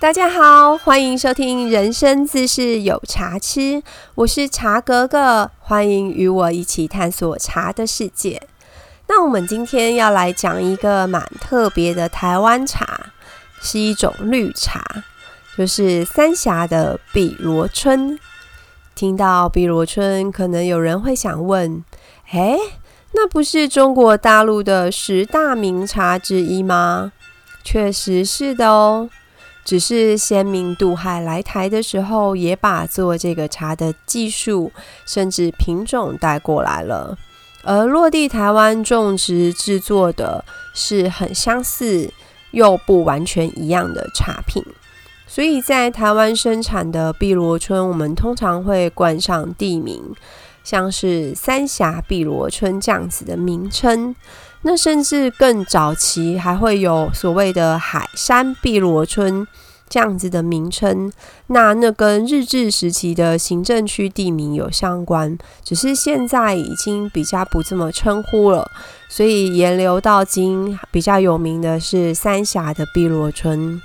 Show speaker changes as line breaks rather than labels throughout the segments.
大家好，欢迎收听《人生自是有茶吃》，我是茶格格，欢迎与我一起探索茶的世界。那我们今天要来讲一个蛮特别的台湾茶，是一种绿茶，就是三峡的碧螺春。听到碧螺春，可能有人会想问：诶，那不是中国大陆的十大名茶之一吗？确实是的哦。只是先民渡海来台的时候，也把做这个茶的技术甚至品种带过来了，而落地台湾种植制作的是很相似又不完全一样的茶品，所以在台湾生产的碧螺春，我们通常会冠上地名，像是三峡碧螺春这样子的名称。那甚至更早期还会有所谓的海山碧螺春这样子的名称，那那跟日治时期的行政区地名有相关，只是现在已经比较不这么称呼了，所以沿流到今比较有名的是三峡的碧螺春。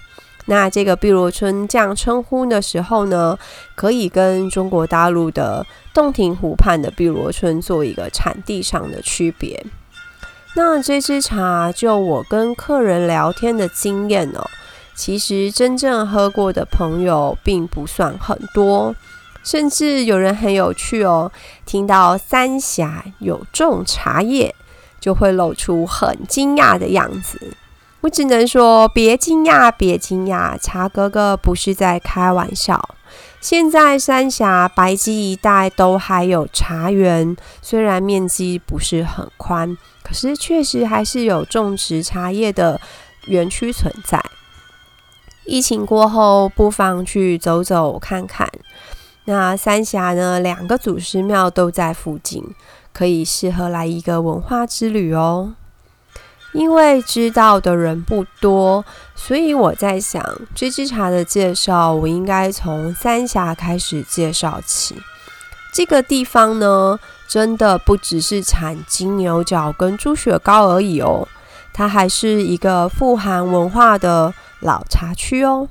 那这个碧螺春这样称呼的时候呢，可以跟中国大陆的洞庭湖畔的碧螺春做一个产地上的区别。那这支茶，就我跟客人聊天的经验哦，其实真正喝过的朋友并不算很多，甚至有人很有趣哦，听到三峡有种茶叶，就会露出很惊讶的样子。我只能说，别惊讶，别惊讶，茶哥哥不是在开玩笑。现在三峡、白基一带都还有茶园，虽然面积不是很宽。可是确实还是有种植茶叶的园区存在。疫情过后，不妨去走走看看。那三峡呢，两个祖师庙都在附近，可以适合来一个文化之旅哦。因为知道的人不多，所以我在想，这支茶的介绍，我应该从三峡开始介绍起。这个地方呢？真的不只是产金牛角跟猪血糕而已哦，它还是一个富含文化的老茶区哦。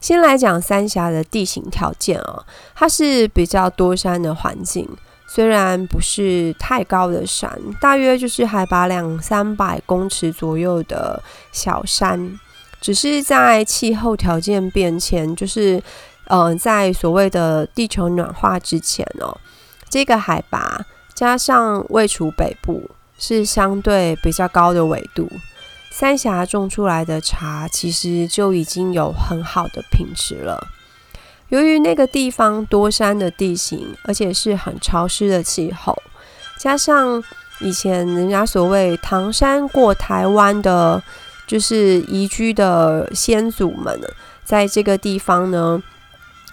先来讲三峡的地形条件哦，它是比较多山的环境，虽然不是太高的山，大约就是海拔两三百公尺左右的小山，只是在气候条件变迁，就是嗯，在所谓的地球暖化之前哦。这个海拔加上位处北部，是相对比较高的纬度。三峡种出来的茶，其实就已经有很好的品质了。由于那个地方多山的地形，而且是很潮湿的气候，加上以前人家所谓唐山过台湾的，就是移居的先祖们，在这个地方呢，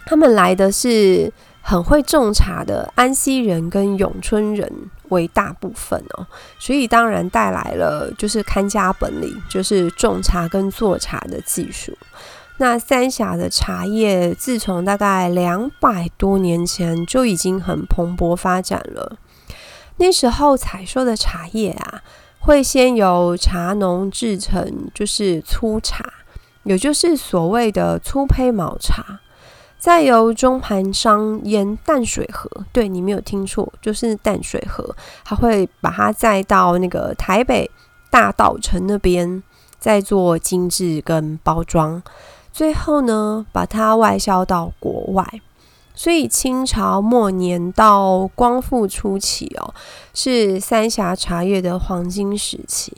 他们来的是。很会种茶的安溪人跟永春人为大部分哦，所以当然带来了就是看家本领，就是种茶跟做茶的技术。那三峡的茶叶自从大概两百多年前就已经很蓬勃发展了。那时候采收的茶叶啊，会先由茶农制成就是粗茶，也就是所谓的粗胚毛茶。再由中盘商沿淡水河，对你没有听错，就是淡水河，他会把它载到那个台北大稻城那边，再做精致跟包装，最后呢，把它外销到国外。所以清朝末年到光复初期哦，是三峡茶叶的黄金时期。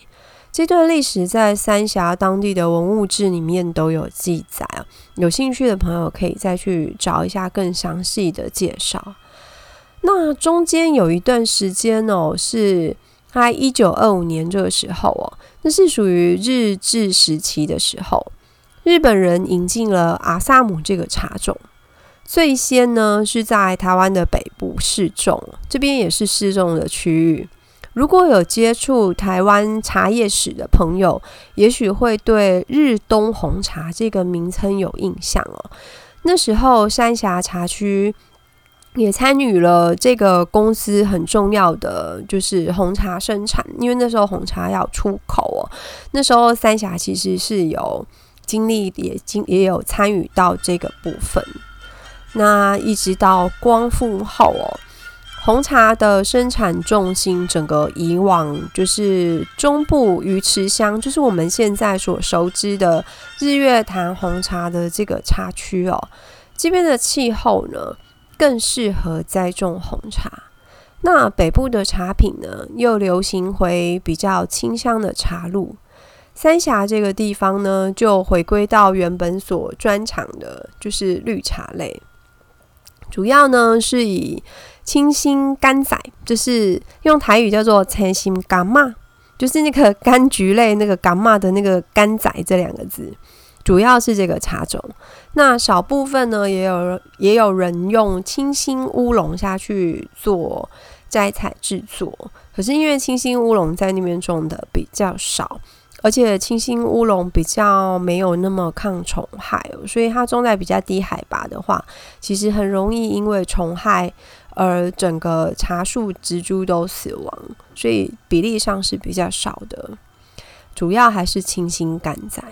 这段历史在三峡当地的文物志里面都有记载啊，有兴趣的朋友可以再去找一下更详细的介绍。那中间有一段时间哦，是在一九二五年这个时候哦，那是属于日治时期的时候，日本人引进了阿萨姆这个茶种，最先呢是在台湾的北部试种，这边也是试种的区域。如果有接触台湾茶叶史的朋友，也许会对日东红茶这个名称有印象哦。那时候三峡茶区也参与了这个公司很重要的就是红茶生产，因为那时候红茶要出口哦。那时候三峡其实是有。经历也经也有参与到这个部分。那一直到光复后哦，红茶的生产重心整个以往就是中部鱼池乡，就是我们现在所熟知的日月潭红茶的这个茶区哦。这边的气候呢，更适合栽种红茶。那北部的茶品呢，又流行回比较清香的茶路。三峡这个地方呢，就回归到原本所专长的，就是绿茶类。主要呢是以清新甘仔，就是用台语叫做清新甘嘛，就是那个柑橘类那个甘嘛的那个甘仔这两个字，主要是这个茶种。那少部分呢，也有也有人用清新乌龙下去做摘采制作，可是因为清新乌龙在那边种的比较少。而且清新乌龙比较没有那么抗虫害哦，所以它种在比较低海拔的话，其实很容易因为虫害而整个茶树植株都死亡，所以比例上是比较少的。主要还是清新干仔。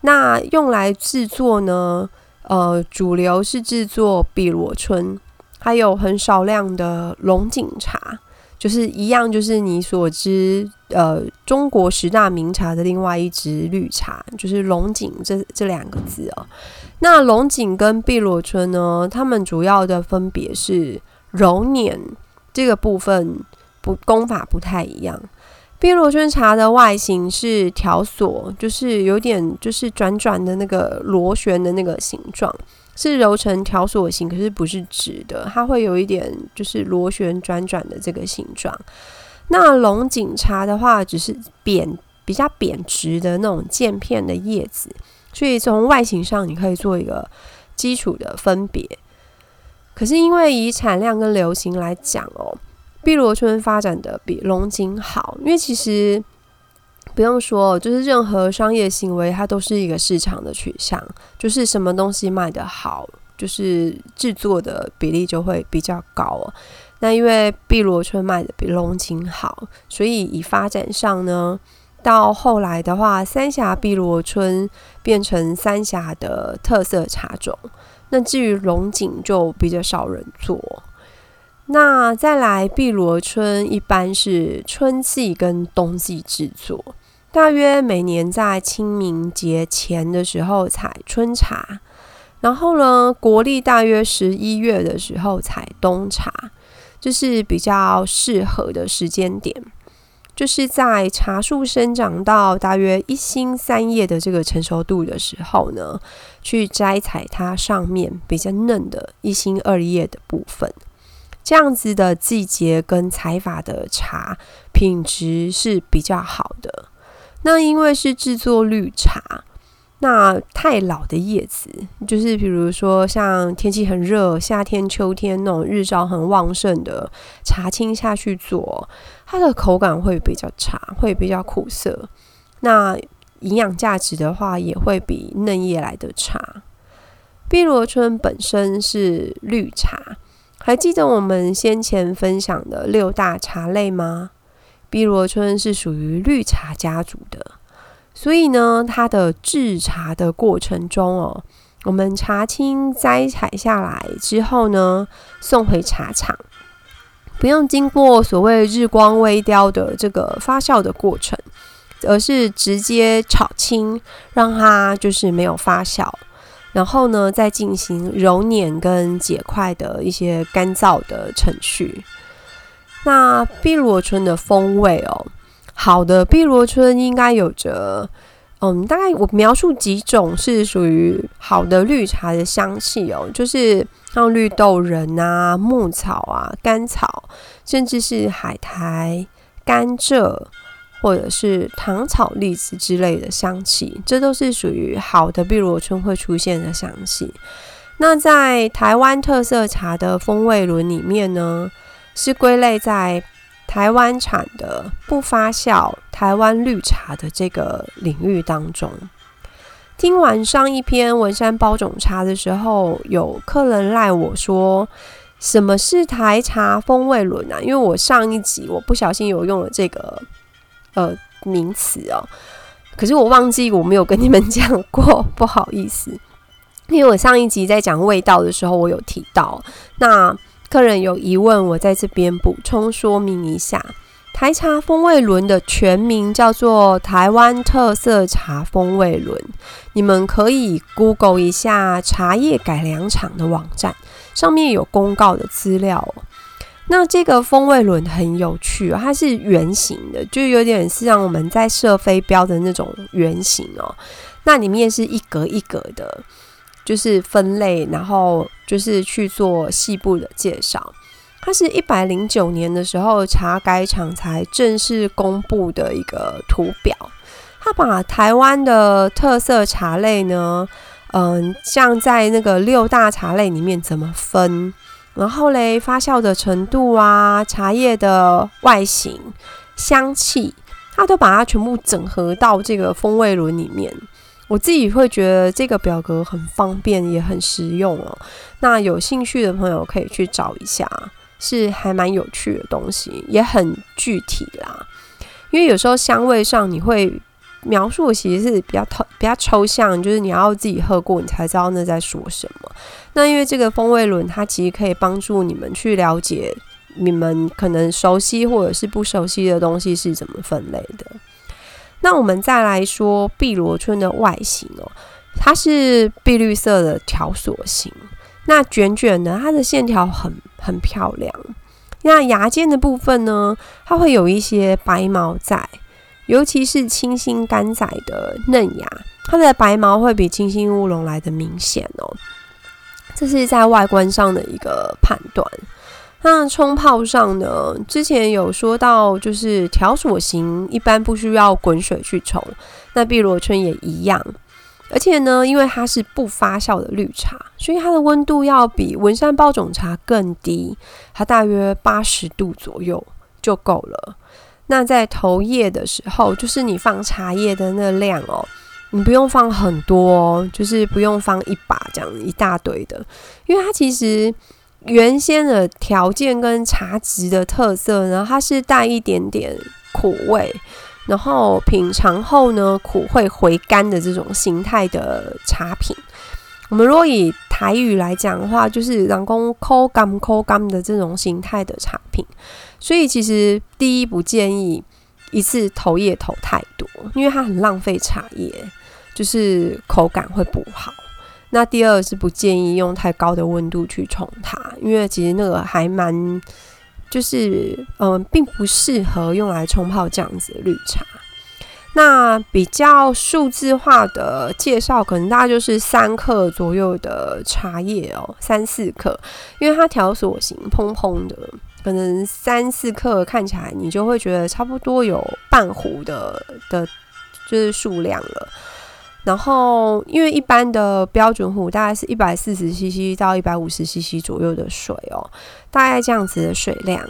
那用来制作呢？呃，主流是制作碧螺春，还有很少量的龙井茶。就是一样，就是你所知，呃，中国十大名茶的另外一支绿茶，就是龙井这这两个字哦。那龙井跟碧螺春呢，它们主要的分别是揉捻这个部分不功法不太一样。碧螺春茶的外形是条索，就是有点就是转转的那个螺旋的那个形状。是揉成条索形，可是不是直的，它会有一点就是螺旋转转的这个形状。那龙井茶的话，只是扁比较扁直的那种渐片的叶子，所以从外形上你可以做一个基础的分别。可是因为以产量跟流行来讲哦，碧螺春发展的比龙井好，因为其实。不用说，就是任何商业行为，它都是一个市场的取向，就是什么东西卖得好，就是制作的比例就会比较高。那因为碧螺春卖的比龙井好，所以以发展上呢，到后来的话，三峡碧螺春变成三峡的特色茶种。那至于龙井就比较少人做。那再来碧螺春，一般是春季跟冬季制作。大约每年在清明节前的时候采春茶，然后呢，国历大约十一月的时候采冬茶，这是比较适合的时间点。就是在茶树生长到大约一星三叶的这个成熟度的时候呢，去摘采它上面比较嫩的一星二叶的部分。这样子的季节跟采法的茶品质是比较好的。那因为是制作绿茶，那太老的叶子，就是比如说像天气很热，夏天、秋天那种日照很旺盛的茶青下去做，它的口感会比较差，会比较苦涩。那营养价值的话，也会比嫩叶来的差。碧螺春本身是绿茶，还记得我们先前分享的六大茶类吗？碧螺春是属于绿茶家族的，所以呢，它的制茶的过程中哦，我们茶青摘采下来之后呢，送回茶厂，不用经过所谓日光微雕的这个发酵的过程，而是直接炒青，让它就是没有发酵，然后呢，再进行揉捻跟解块的一些干燥的程序。那碧螺春的风味哦，好的碧螺春应该有着，嗯，大概我描述几种是属于好的绿茶的香气哦，就是像绿豆仁啊、牧草啊、甘草，甚至是海苔、甘蔗或者是糖草、栗子之类的香气，这都是属于好的碧螺春会出现的香气。那在台湾特色茶的风味轮里面呢？是归类在台湾产的不发酵台湾绿茶的这个领域当中。听完上一篇文山包种茶的时候，有客人赖我说：“什么是台茶风味轮啊？”因为我上一集我不小心有用了这个呃名词哦。可是我忘记我没有跟你们 讲过，不好意思。因为我上一集在讲味道的时候，我有提到，那客人有疑问，我在这边补充说明一下。台茶风味轮的全名叫做台湾特色茶风味轮，你们可以 Google 一下茶叶改良厂的网站，上面有公告的资料。那这个风味轮很有趣，它是圆形的，就有点像我们在射飞镖的那种圆形哦。那里面是一格一格的。就是分类，然后就是去做细部的介绍。它是一百零九年的时候茶改厂才正式公布的一个图表。它把台湾的特色茶类呢，嗯，像在那个六大茶类里面怎么分，然后嘞发酵的程度啊，茶叶的外形、香气，它都把它全部整合到这个风味轮里面。我自己会觉得这个表格很方便，也很实用哦。那有兴趣的朋友可以去找一下，是还蛮有趣的东西，也很具体啦。因为有时候香味上你会描述，其实是比较抽比较抽象，就是你要自己喝过，你才知道那在说什么。那因为这个风味轮，它其实可以帮助你们去了解你们可能熟悉或者是不熟悉的东西是怎么分类的。那我们再来说碧螺春的外形哦，它是碧绿色的条索型，那卷卷的，它的线条很很漂亮。那牙尖的部分呢，它会有一些白毛在，尤其是清新干仔的嫩芽，它的白毛会比清新乌龙来的明显哦。这是在外观上的一个判断。那冲泡上呢？之前有说到，就是条索型一般不需要滚水去冲，那碧螺春也一样。而且呢，因为它是不发酵的绿茶，所以它的温度要比文山包种茶更低，它大约八十度左右就够了。那在投叶的时候，就是你放茶叶的那量哦，你不用放很多，就是不用放一把这样一大堆的，因为它其实。原先的条件跟茶质的特色呢，它是带一点点苦味，然后品尝后呢，苦会回甘的这种形态的茶品。我们如果以台语来讲的话，就是人工抠干抠干的这种形态的茶品。所以其实第一不建议一次投叶投太多，因为它很浪费茶叶，就是口感会不好。那第二是不建议用太高的温度去冲它，因为其实那个还蛮，就是嗯，并不适合用来冲泡这样子的绿茶。那比较数字化的介绍，可能大概就是三克左右的茶叶哦，三四克，因为它条索型蓬蓬的，可能三四克看起来你就会觉得差不多有半壶的的，就是数量了。然后，因为一般的标准壶大概是一百四十 CC 到一百五十 CC 左右的水哦，大概这样子的水量。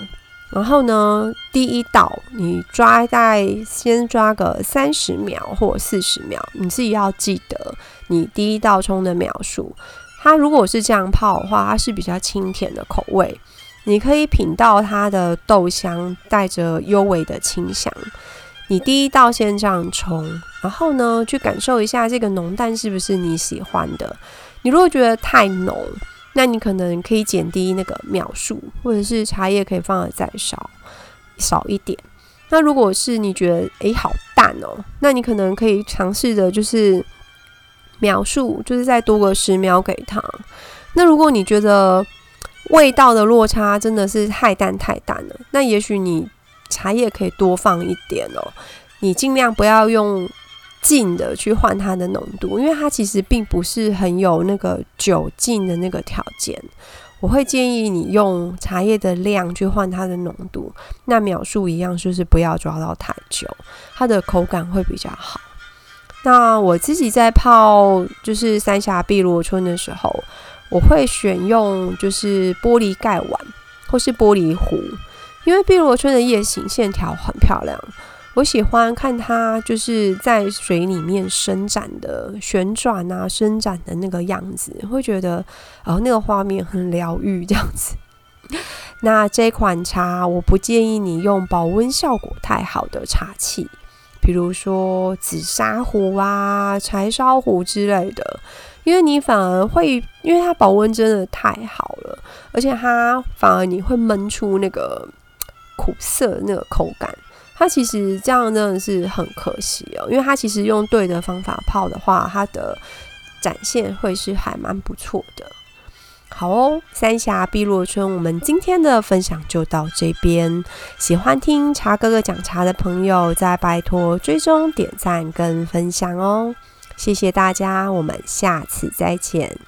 然后呢，第一道你抓大概先抓个三十秒或四十秒，你自己要记得你第一道冲的秒数。它如果是这样泡的话，它是比较清甜的口味，你可以品到它的豆香带着幽微的清香。你第一道先这样冲，然后呢，去感受一下这个浓淡是不是你喜欢的。你如果觉得太浓，那你可能可以减低那个秒数，或者是茶叶可以放的再少少一点。那如果是你觉得诶好淡哦，那你可能可以尝试着就是秒数，就是再多个十秒给它。那如果你觉得味道的落差真的是太淡太淡了，那也许你。茶叶可以多放一点哦，你尽量不要用劲的去换它的浓度，因为它其实并不是很有那个酒劲的那个条件。我会建议你用茶叶的量去换它的浓度，那秒数一样，就是不要抓到太久，它的口感会比较好。那我自己在泡就是三峡碧螺春的时候，我会选用就是玻璃盖碗或是玻璃壶。因为碧螺春的叶形线条很漂亮，我喜欢看它就是在水里面伸展的旋转啊，伸展的那个样子，会觉得哦那个画面很疗愈这样子。那这款茶我不建议你用保温效果太好的茶器，比如说紫砂壶啊、柴烧壶之类的，因为你反而会，因为它保温真的太好了，而且它反而你会闷出那个苦涩那个口感。它其实这样真的是很可惜哦，因为它其实用对的方法泡的话，它的展现会是还蛮不错的。好哦，三峡碧螺春，我们今天的分享就到这边。喜欢听茶哥哥讲茶的朋友，再拜托追踪、点赞跟分享哦。谢谢大家，我们下次再见。